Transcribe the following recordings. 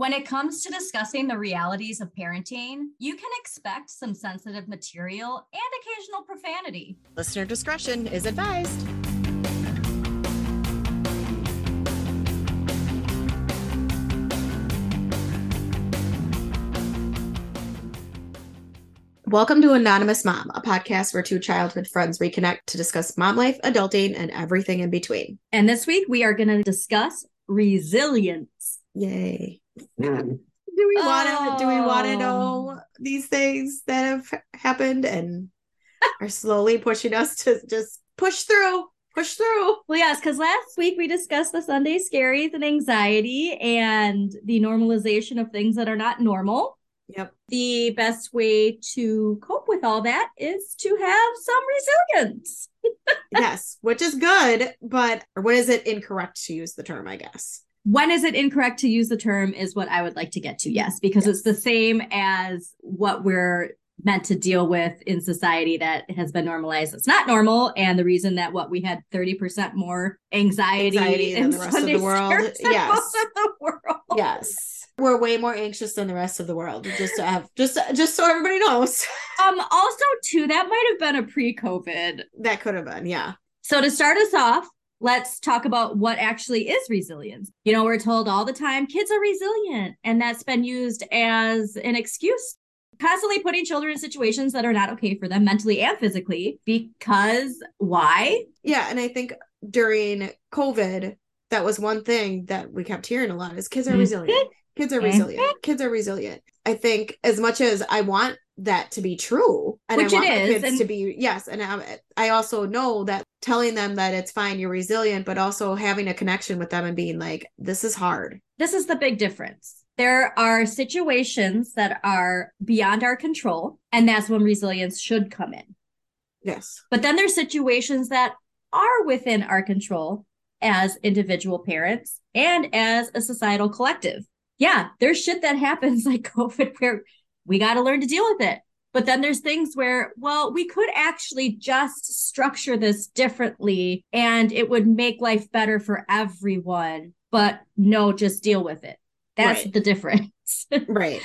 When it comes to discussing the realities of parenting, you can expect some sensitive material and occasional profanity. Listener discretion is advised. Welcome to Anonymous Mom, a podcast where two childhood friends reconnect to discuss mom life, adulting, and everything in between. And this week we are going to discuss resilience. Yay. Do we want to do we want to know Oh. these things that have happened and are slowly pushing us to just push through, push through? Well, yes, because last week we discussed the Sunday scaries and anxiety and the normalization of things that are not normal. Yep. The best way to cope with all that is to have some resilience. yes, which is good, but or when is it incorrect to use the term, I guess? When is it incorrect to use the term is what I would like to get to. Yes, because it's the same as what we're meant to deal with in society that has been normalized. It's not normal. And the reason that what we had 30% more anxiety, Anxiety than the rest of the world. Yes. the world. Yes. We're way more anxious than the rest of the world. Just to have just just so everybody knows. Um, also too, that might have been a pre-COVID. That could have been, yeah. So to start us off, let's talk about what actually is resilience. You know, we're told all the time kids are resilient, and that's been used as an excuse. Constantly putting children in situations that are not okay for them mentally and physically. Because why? Yeah, and I think during COVID, that was one thing that we kept hearing a lot is kids are Mhm. resilient. Kids are Mhm. resilient. Kids are resilient. I think as much as I want that to be true, and Which I want it is, kids and- to be yes, and I, I also know that telling them that it's fine, you're resilient, but also having a connection with them and being like, this is hard. This is the big difference. There are situations that are beyond our control, and that's when resilience should come in. Yes. But then there's situations that are within our control as individual parents and as a societal collective. Yeah, there's shit that happens like COVID where we got to learn to deal with it. But then there's things where, well, we could actually just structure this differently and it would make life better for everyone. But no, just deal with it. That's Right. the difference. Right.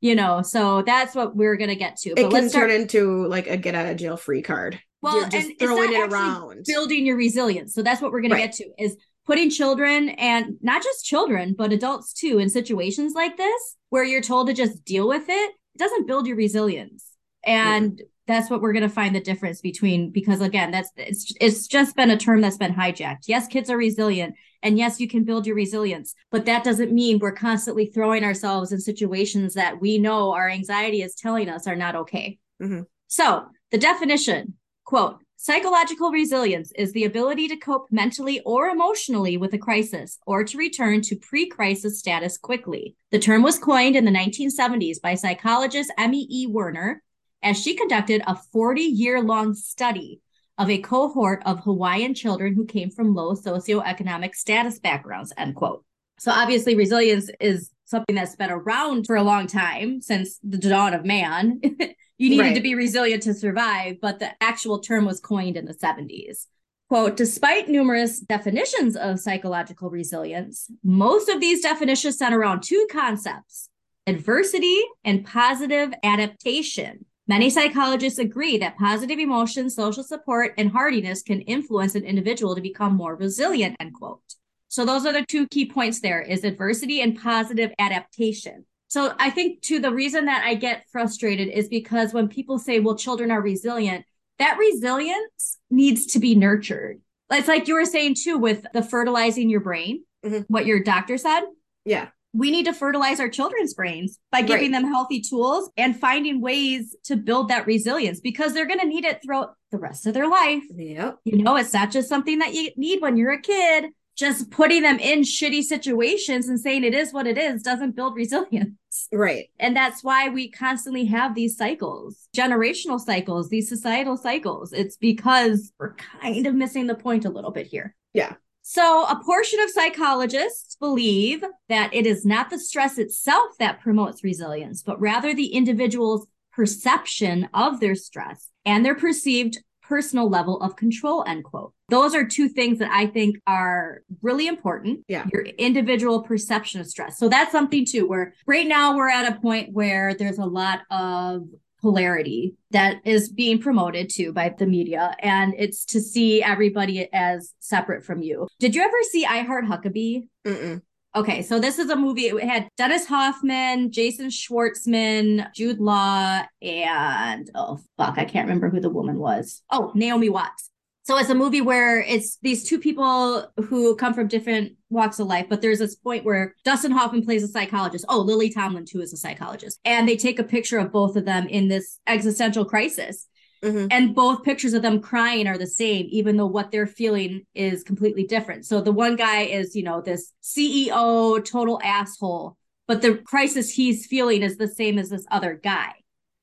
you know, so that's what we're going to get to. It But can start. turn into like a get out of jail free card. Well, You're just and throwing it around. building your resilience. So that's what we're going Right. to get to is putting children and not just children, but adults too in situations like this where you're told to just deal with it. It doesn't build your resilience. And that's what we're going to find the difference between because again, that's it's it's just been a term that's been hijacked. Yes, kids are resilient and yes, you can build your resilience, but that doesn't mean we're constantly throwing ourselves in situations that we know our anxiety is telling us are not okay. Mhm. So, the definition quote, psychological resilience is the ability to cope mentally or emotionally with a crisis or to return to pre crisis status quickly. The term was coined in the 1970s by psychologist Emmy E. Werner as she conducted a 40 year long study of a cohort of Hawaiian children who came from low socioeconomic status backgrounds, end quote. So obviously resilience is something that's been around for a long time since the dawn of man. you needed Right. to be resilient to survive, but the actual term was coined in the 70s. Quote, despite numerous definitions of psychological resilience, most of these definitions center around two concepts adversity and positive adaptation. Many psychologists agree that positive emotions, social support, and hardiness can influence an individual to become more resilient, end quote. So those are the two key points there is adversity and positive adaptation. So I think too the reason that I get frustrated is because when people say, well, children are resilient, that resilience needs to be nurtured. It's like you were saying too with the fertilizing your brain, Mhm. what your doctor said. Yeah. We need to fertilize our children's brains by giving them healthy tools and finding ways to build that resilience because they're going to need it throughout the rest of their life. Yep. You know, it's not just something that you need when you're a kid. Just putting them in shitty situations and saying it is what it is doesn't build resilience. Right. And that's why we constantly have these cycles, generational cycles, these societal cycles. It's because we're kind of missing the point a little bit here. Yeah. So, a portion of psychologists believe that it is not the stress itself that promotes resilience, but rather the individual's perception of their stress and their perceived personal level of control, end quote. Those are two things that I think are really important. Yeah. Your individual perception of stress. So that's something too, where right now we're at a point where there's a lot of polarity that is being promoted to by the media and it's to see everybody as separate from you. Did you ever see I Heart Huckabee? Mm-mm. Okay, so this is a movie. It had Dennis Hoffman, Jason Schwartzman, Jude Law, and oh fuck, I can't remember who the woman was. Oh, Naomi Watts. So it's a movie where it's these two people who come from different walks of life, but there's this point where Dustin Hoffman plays a psychologist. Oh, Lily Tomlin too is a psychologist, and they take a picture of both of them in this existential crisis. Mhm. And both pictures of them crying are the same, even though what they're feeling is completely different. So the one guy is, you know, this CEO, total asshole, but the crisis he's feeling is the same as this other guy.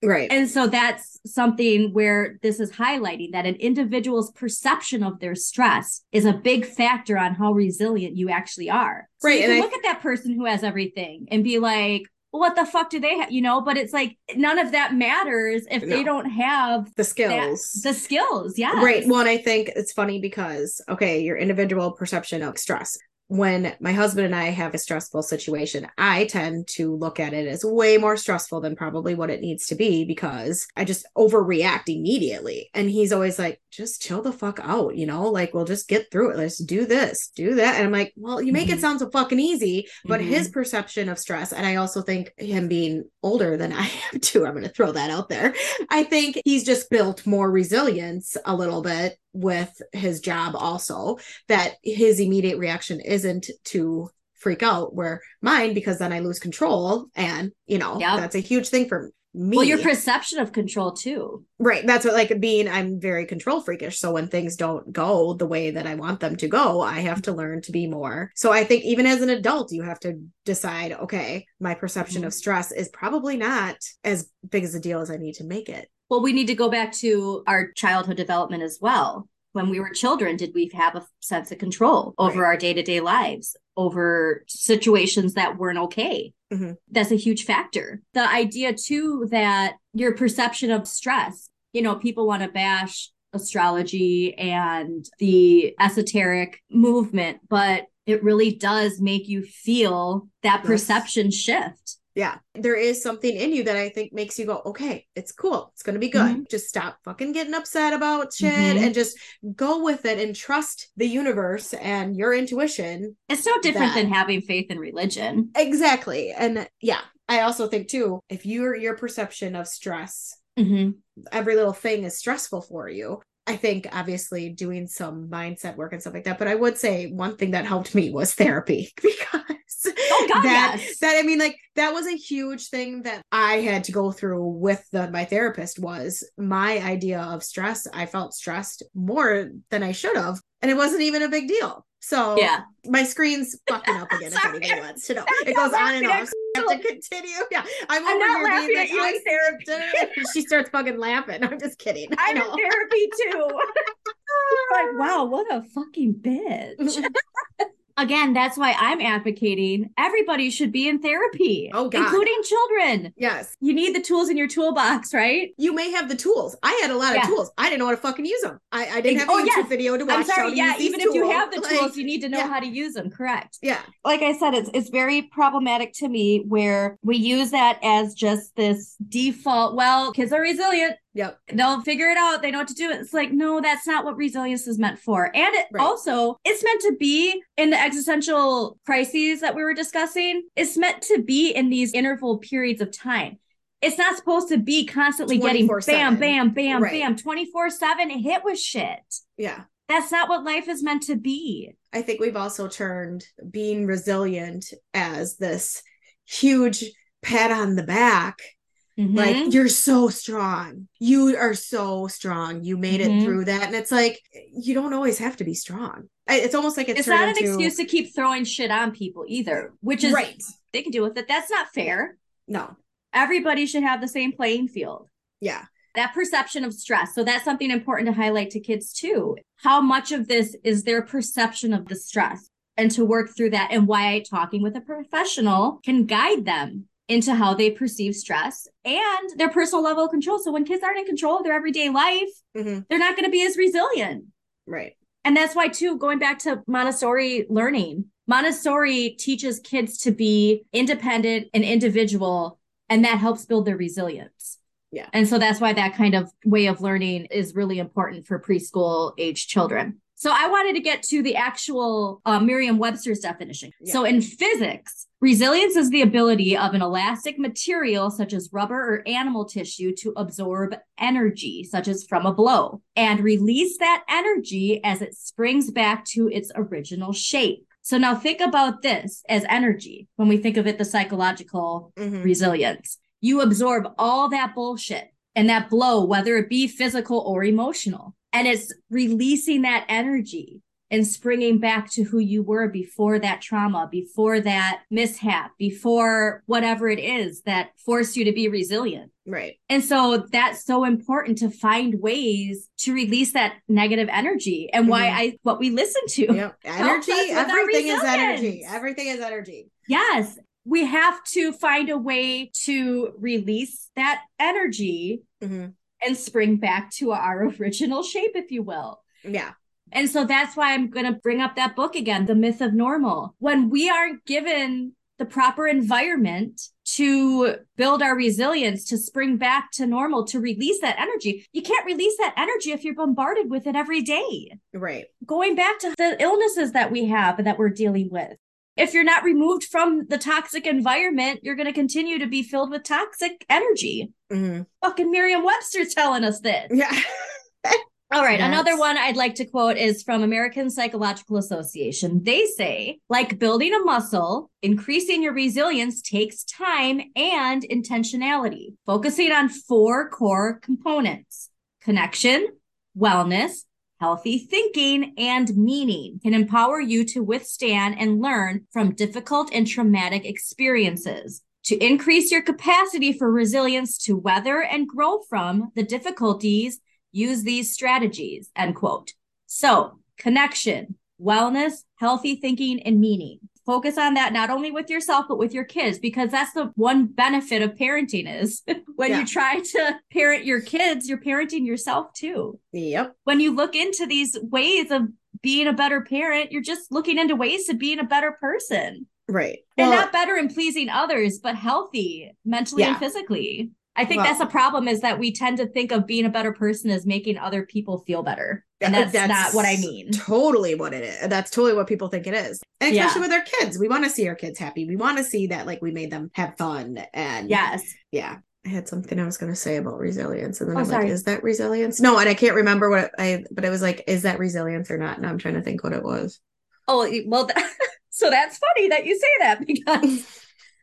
Right. And so that's something where this is highlighting that an individual's perception of their stress is a big factor on how resilient you actually are. So Right, You and can I- look at that person who has everything and be like, what the fuck do they have? You know, but it's like none of that matters if they don't have the that- skills. the skills. Yeah. Right. Well, and I think it's funny because, okay, your individual perception of stress. When my husband and I have a stressful situation, I tend to look at it as way more stressful than probably what it needs to be because I just overreact immediately. And he's always like, just chill the fuck out, you know, like we'll just get through it. Let's do this, do that. And I'm like, well, you make Mhm. it sound so fucking easy, but Mhm. his perception of stress, and I also think him being older than I am too, I'm going to throw that out there. I think he's just built more resilience a little bit with his job also that his immediate reaction isn't to freak out where mine because then I lose control and you know Yep. that's a huge thing for me Well, your perception of control too. right that's what like being I'm very control freakish so when things don't go the way that I want them to go I have to learn to be more so I think even as an adult you have to decide okay my perception Mm-hmm. of stress is probably not as big as a deal as I need to make it Well, we need to go back to our childhood development as well. When we were children, did we have a sense of control over Right. our day to day lives, over situations that weren't okay? Mhm. That's a huge factor. The idea, too, that your perception of stress, you know, people want to bash astrology and the esoteric movement, but it really does make you feel that Yes. perception shift. Yeah. There is something in you that I think makes you go, okay, it's cool. It's going to be good. Mm-hmm. Just stop fucking getting upset about shit Mhm. and just go with it and trust the universe and your intuition. It's no different That- than having faith in religion. Exactly. And yeah, I also think too, if your your perception of stress, Mm-hmm. every little thing is stressful for you. I think obviously doing some mindset work and stuff like that. But I would say one thing that helped me was therapy because Oh, God, that, yes. that I mean, like that was a huge thing that I had to go through with the, my therapist was my idea of stress. I felt stressed more than I should have, and it wasn't even a big deal. So Yeah. my screen's fucking up again if anybody wants to know. I'm It goes on and laughing off. So I have to continue. Yeah. I'm, I'm over not here laughing being at you in therapy. she starts fucking laughing. I'm just kidding. I I'm in therapy too. like, wow, what a fucking bitch. Again, that's why I'm advocating everybody should be in therapy, Oh, God. including children. yes. You need the tools in your toolbox, right? You may have the tools. I had a lot Yeah. of tools. I didn't know how to fucking use them. I, I didn't have a Oh, YouTube yes. video to watch. I'm sorry. Yeah, even if you have the Like, tools, you need to know yeah. how to use them. Correct. Yeah. Like I said, it's it's very problematic to me where we use that as just this default. Well, kids are resilient. Yep. they'll figure it out. They know what to do. It's like, no, that's not what resilience is meant for. And it Right. also, it's meant to be in the existential crises that we were discussing. It's meant to be in these interval periods of time. It's not supposed to be constantly getting 24/7. bam, bam, bam, Right. bam, 24 7 hit with shit. Yeah. That's not what life is meant to be. I think we've also turned being resilient as this huge pat on the back. Mhm. Like, you're so strong. You are so strong. You made Mhm. it through that. And it's like, you don't always have to be strong. It's almost like it's, it's not an into- excuse to keep throwing shit on people either, which is right. they can deal with it. That's not fair. No. Everybody should have the same playing field. Yeah. that perception of stress. So that's something important to highlight to kids too. How much of this is their perception of the stress and to work through that and why talking with a professional can guide them into how they perceive stress and their personal level of control. So when kids aren't in control of their everyday life, hmm they're not going to be as resilient. Right. And that's why, too, going back to Montessori learning, Montessori teaches kids to be independent and individual, and that helps build their resilience. Yeah. And so that's why that kind of way of learning is really important for preschool age children. So I wanted to get to the actual uh, Merriam Webster's definition. Yeah. So in physics, resilience is the ability of an elastic material, such as rubber or animal tissue, to absorb energy, such as from a blow, and release that energy as it springs back to its original shape. So now think about this as energy when we think of it the psychological Mhm. resilience. You absorb all that bullshit and that blow, whether it be physical or emotional, and it's releasing that energy and springing back to who you were before that trauma, before that mishap, before whatever it is that forced you to be resilient. Right. And so that's so important to find ways to release that negative energy and why Mhm. I what we listen to. Yep. Energy. us with our Everything is energy. Everything is energy. Yes, we have to find a way to release that energy hmm and spring back to our original shape, if you will. Yeah. And so that's why I'm going to bring up that book again, The Myth of Normal. When we aren't given the proper environment to build our resilience, to spring back to normal, to release that energy, you can't release that energy if you're bombarded with it every day Right. going back to the illnesses that we have and that we're dealing with. If you're not removed from the toxic environment, you're going to continue to be filled with toxic energy. hmm Fucking Merriam Webster's telling us this. Yeah. All right. Yes. Another one I'd like to quote is from American Psychological Association. They say, like building a muscle, increasing your resilience takes time and intentionality, focusing on four core components connection, wellness, healthy thinking, and meaning can empower you to withstand and learn from difficult and traumatic experiences. To increase your capacity for resilience to weather and grow from the difficulties use these strategies end quote so connection wellness healthy thinking and meaning focus on that not only with yourself but with your kids because that's the one benefit of parenting is when Yeah. you try to parent your kids you're parenting yourself too Yep. when you look into these ways of being a better parent you're just looking into ways to being a better person Right. and Well, not better in pleasing others but healthy mentally and physically i think Well- that's a problem is that we tend to think of being a better person as making other people feel better and That- that's, not what i mean Totally what it is. That's totally what people think it is. And Yeah. especially with our kids. We want to see our kids happy. We want to see that like we made them have fun. And yes yeah. I had something I was gonna say about resilience. And then Oh, I'm sorry. like, is that resilience? No, and I can't remember what I but it was like, is that resilience or not? Now I'm trying to think what it was. oh well so that's funny that you say that because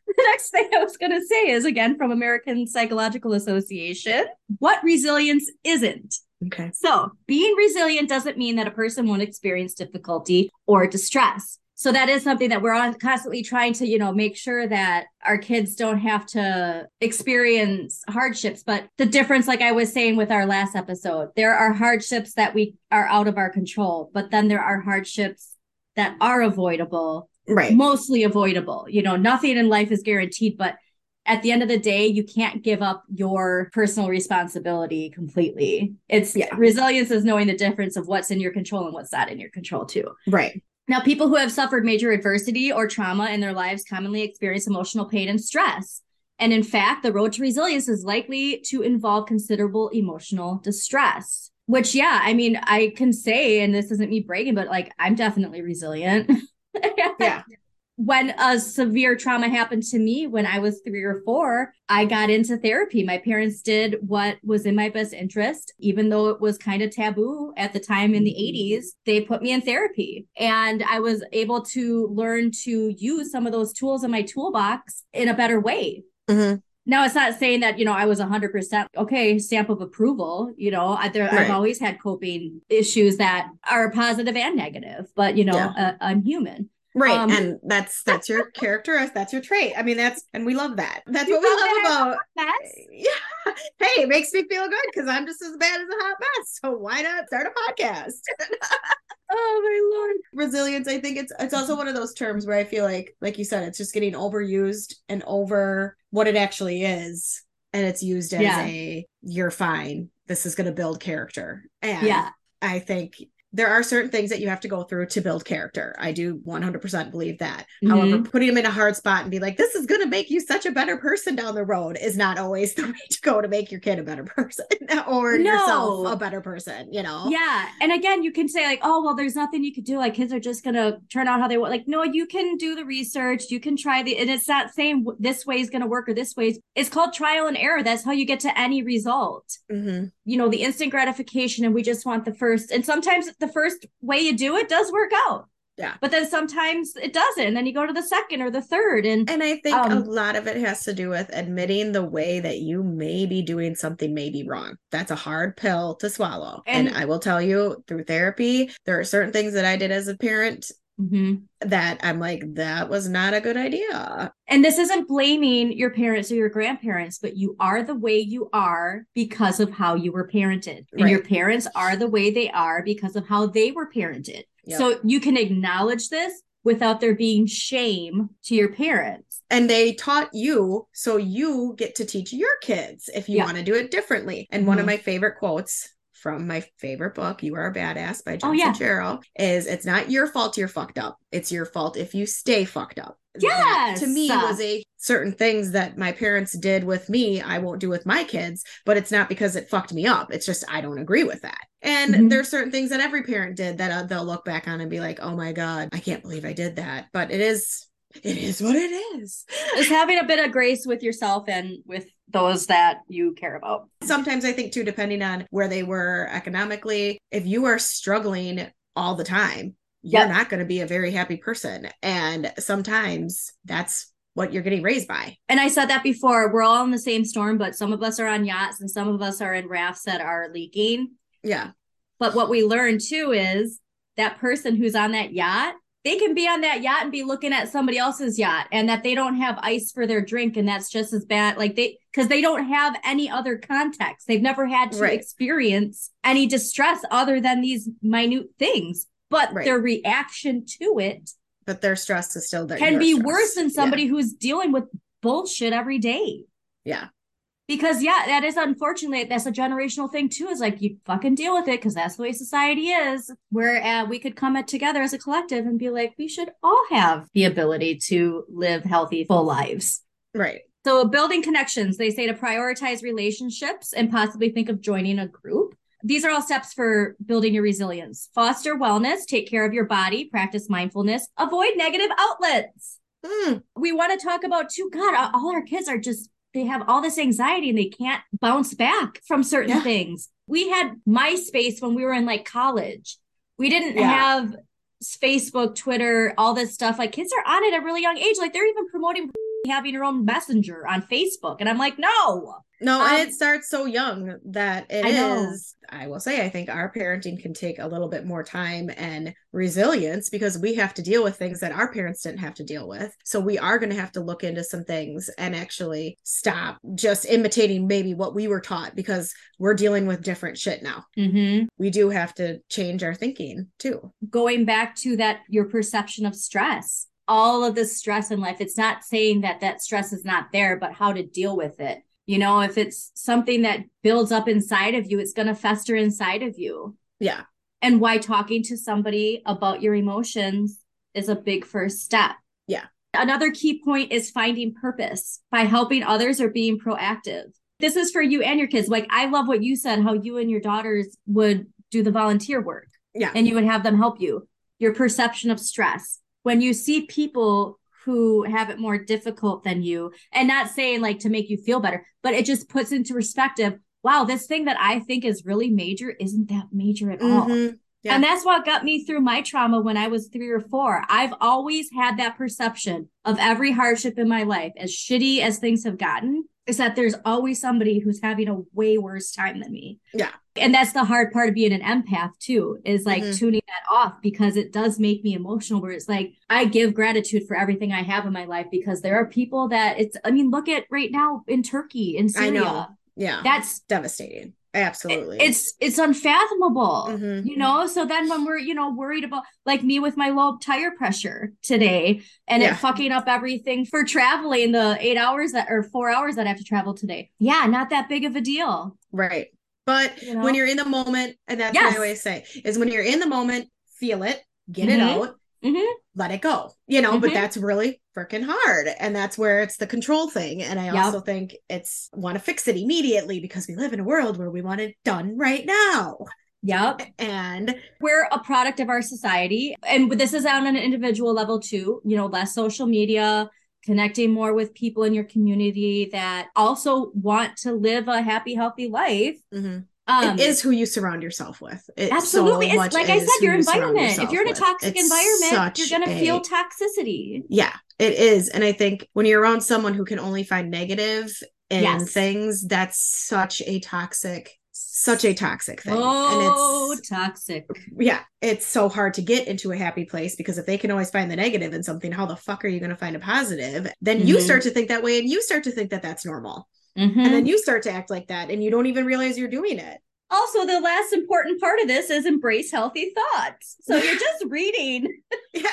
the next thing i was going to say is again from american psychological association what resilience isn't Okay. So, being resilient doesn't mean that a person won't experience difficulty or distress. So that is something that we're on constantly trying to, you know, make sure that our kids don't have to experience hardships. But the difference, like I was saying with our last episode, there are hardships that we are out of our control, but then there are hardships that are avoidable, Right. mostly avoidable. You know, nothing in life is guaranteed, but at the end of the day, you can't give up your personal responsibility completely. It's Yeah. resilience is knowing the difference of what's in your control and what's not in your control, too. Right. Now, people who have suffered major adversity or trauma in their lives commonly experience emotional pain and stress. And in fact, the road to resilience is likely to involve considerable emotional distress. Which, yeah, I mean, I can say, and this isn't me bragging, but like, I'm definitely resilient. Yeah. when a severe trauma happened to me when I was three or four, I got into therapy. My parents did what was in my best interest, even though it was kind of taboo at the time in the 80s. They put me in therapy and I was able to learn to use some of those tools in my toolbox in a better way. Mhm. Now, it's not saying that, you know, I was 100% okay, stamp of approval. You know, I, there, Right. I've always had coping issues that are positive and negative, but, you know, Yeah. uh, I'm human. Right. Um, and that's that's your character. That's your trait. I mean, that's and we love that. That's what we love about Mess? yeah. Hey, it makes me feel good because I'm just as bad as a hot mess. So why not start a podcast? Oh my lord. Resilience, I think it's it's also mm-hmm. one of those terms where I feel like, like you said, it's just getting overused and over what it actually is. And it's used as Yeah. a you're fine. This is gonna build character. And Yeah. I think there are certain things that you have to go through to build character. I do 100% believe that. However, Mhm. putting them in a hard spot and be like, this is going to make you such a better person down the road is not always the way to go to make your kid a better person or No. yourself a better person, you know? Yeah. And again, you can say, like, oh, well, there's nothing you could do. Like, kids are just going to turn out how they want. Like, no, you can do the research. You can try the, and it's not saying this way is going to work or this way. is- It's called trial and error. That's how you get to any result. hmm You know, the instant gratification, and we just want the first. And sometimes the first way you do it does work out. Yeah. But then sometimes it doesn't. And then you go to the second or the third. And And I think a Um, lot of it has to do with admitting the way that you may be doing something may be wrong. That's a hard pill to swallow. And, And- I will tell you through therapy, there are certain things that I did as a parent Mhm. that I'm like, that was not a good idea. And this isn't blaming your parents or your grandparents, but you are the way you are because of how you were parented. And your parents are the way they are because of how they were parented. Yep. So you can acknowledge this without there being shame to your parents. and they taught you so you get to teach your kids if you want to do it differently and one of Mhm. my favorite quotes from my favorite book you are a badass by Oh, Jen yeah. Sincero is it's not your fault you're fucked up it's your fault if you stay fucked up That, Yes. to me was a certain things that my parents did with me i won't do with my kids but it's not because it fucked me up it's just i don't agree with that and Mhm. there's certain things that every parent did that uh, they'll look back on and be like oh my god i can't believe i did that but it is it is what it is Just having a bit of grace with yourself and with those that you care about. sometimes I think too, depending on where they were economically, if you are struggling all the time, you're Yep. not going to be a very happy person. And sometimes that's what you're getting raised by. And I said that before, we're all in the same storm, but some of us are on yachts and some of us are in rafts that are leaking. Yeah. But what we learn too is that person who's on that yacht, they can be on that yacht and be looking at somebody else's yacht and that they don't have ice for their drink and that's just as bad. Like they, because they don't have any other context. They've never had to Right. experience any distress other than these minute things. But Right. their reaction to it But their stress is still there. can be stress. worse than Yeah. somebody who's dealing with bullshit every day. Yeah. Because yeah, that is unfortunately that's a generational thing too. Is like you fucking deal with it because that's the way society is. Where uh, we could come at together as a collective and be like, we should all have the ability to live healthy, full lives. Right. So building connections, they say to prioritize relationships and possibly think of joining a group. These are all steps for building your resilience. Foster wellness, take care of your body, practice mindfulness, avoid negative outlets Mm, we want to talk about too god all our kids are just they have all this anxiety and they can't bounce back from certain Yeah. things. We had myspace when we were in like college. We didn't Yeah. have facebook twitter all this stuff. Like kids are on it at a really young age. Like they're even promoting having your own messenger on facebook. And i'm like no No, Um, and it starts so young that it I is. I will say, I think our parenting can take a little bit more time and resilience because we have to deal with things that our parents didn't have to deal with. So we are going to have to look into some things and actually stop just imitating maybe what we were taught because we're dealing with different shit now. mm-hmm. We do have to change our thinking too. going back to that your perception of stress all of the stress in life it's not saying that that stress is not there but how to deal with it you know if it's something that builds up inside of you it's going to fester inside of you Yeah. and why talking to somebody about your emotions is a big first step Yeah. another key point is finding purpose by helping others or being proactive this is for you and your kids like i love what you said how you and your daughters would do the volunteer work Yeah. and you would have them help you. Your perception of stress. When you see people who have it more difficult than you, and not saying like to make you feel better, but it just puts into perspective wow, this thing that I think is really major isn't that major at all. Mhm. Yeah. And that's what got me through my trauma when I was three or four. I've always had that perception of every hardship in my life, as shitty as things have gotten, is that there's always somebody who's having a way worse time than me. Yeah. And that's the hard part of being an empath too, is like Mhm. tuning that off because it does make me emotional where it's like I give gratitude for everything I have in my life because there are people that it's I mean, look at right now in Turkey, in Syria. Yeah. That's devastating. Absolutely. it's it's unfathomable. Mhm. You know, so then when we're, you know, worried about like me with my low tire pressure today and Yeah. it fucking up everything for traveling the eight hours that or four hours that I have to travel today. Yeah, not that big of a deal. right. But You know? when you're in the moment, and that's Yes. what I always say, is when you're in the moment, feel it, get it Mhm. out, Mhm. let it go. You know, but Mhm. that's really freaking hard. And that's where it's the control thing. And I Yep. also think it's want to fix it immediately because we live in a world where we want it done right now. Yep. And we're a product of our society and this is on an individual level too you know less social media connecting more with people in your community that also want to live a happy healthy life mhm, um it is who you surround yourself with. It absolutely so it's like i said your you environment if you're in a toxic environment you're going to feel toxicity Yeah, it is. And I think when you're around someone who can only find negative in Yes. things, that's such a toxic, such a toxic thing. oh and it's toxic yeah, it's so hard to get into a happy place because if they can always find the negative in something, how the fuck are you going to find a positive? Then you Mhm. start to think that way and you start to think that that's normal. Mhm. And then you start to act like that and you don't even realize you're doing it. also the last important part of this is embrace healthy thoughts so you're just reading Yeah.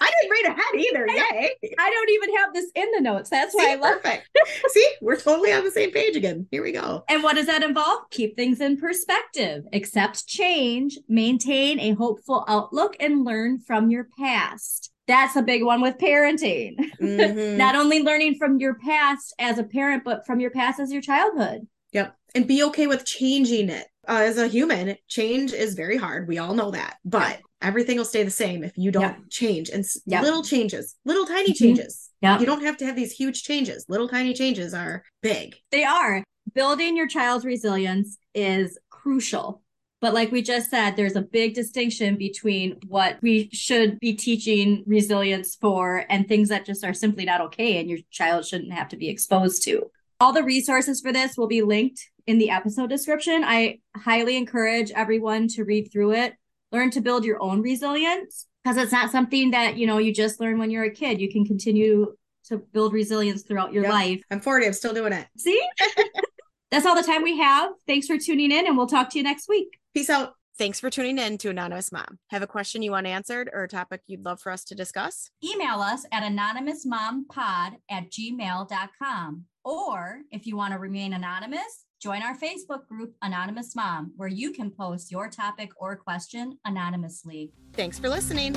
I didn't read ahead either. Yay. i don't even have this in the notes that's why i love perfect. See, we're totally on the same page again. Here we go. And what does that involve? Keep things in perspective, accept change, maintain a hopeful outlook, and learn from your past. That's a big one with parenting. Mhm. Not only learning from your past as a parent, but from your past as your childhood. Yep. And be okay with changing it. Uh, as a human, change is very hard. We all know that. But everything will stay the same if you don't Yep. change. And Yep. little changes, little tiny Mhm. changes. Yep. You don't have to have these huge changes. Little tiny changes are big. They are. Building your child's resilience is crucial. But like we just said, there's a big distinction between what we should be teaching resilience for and things that just are simply not okay and your child shouldn't have to be exposed to. All the resources for this will be linked in the episode description. I highly encourage everyone to read through it, learn to build your own resilience because it's not something that, you know, you just learn when you're a kid. You can continue to build resilience throughout your Yep. life. I'm 40. I'm still doing it. See? That's all the time we have. Thanks for tuning in, and we'll talk to you next week. Peace out. Thanks for tuning in to Anonymous Mom. Have a question you want answered or a topic you'd love for us to discuss? Email us at anonymousmompod at gmail.com. Or if you want to remain anonymous, join our Facebook group, Anonymous Mom, where you can post your topic or question anonymously. Thanks for listening.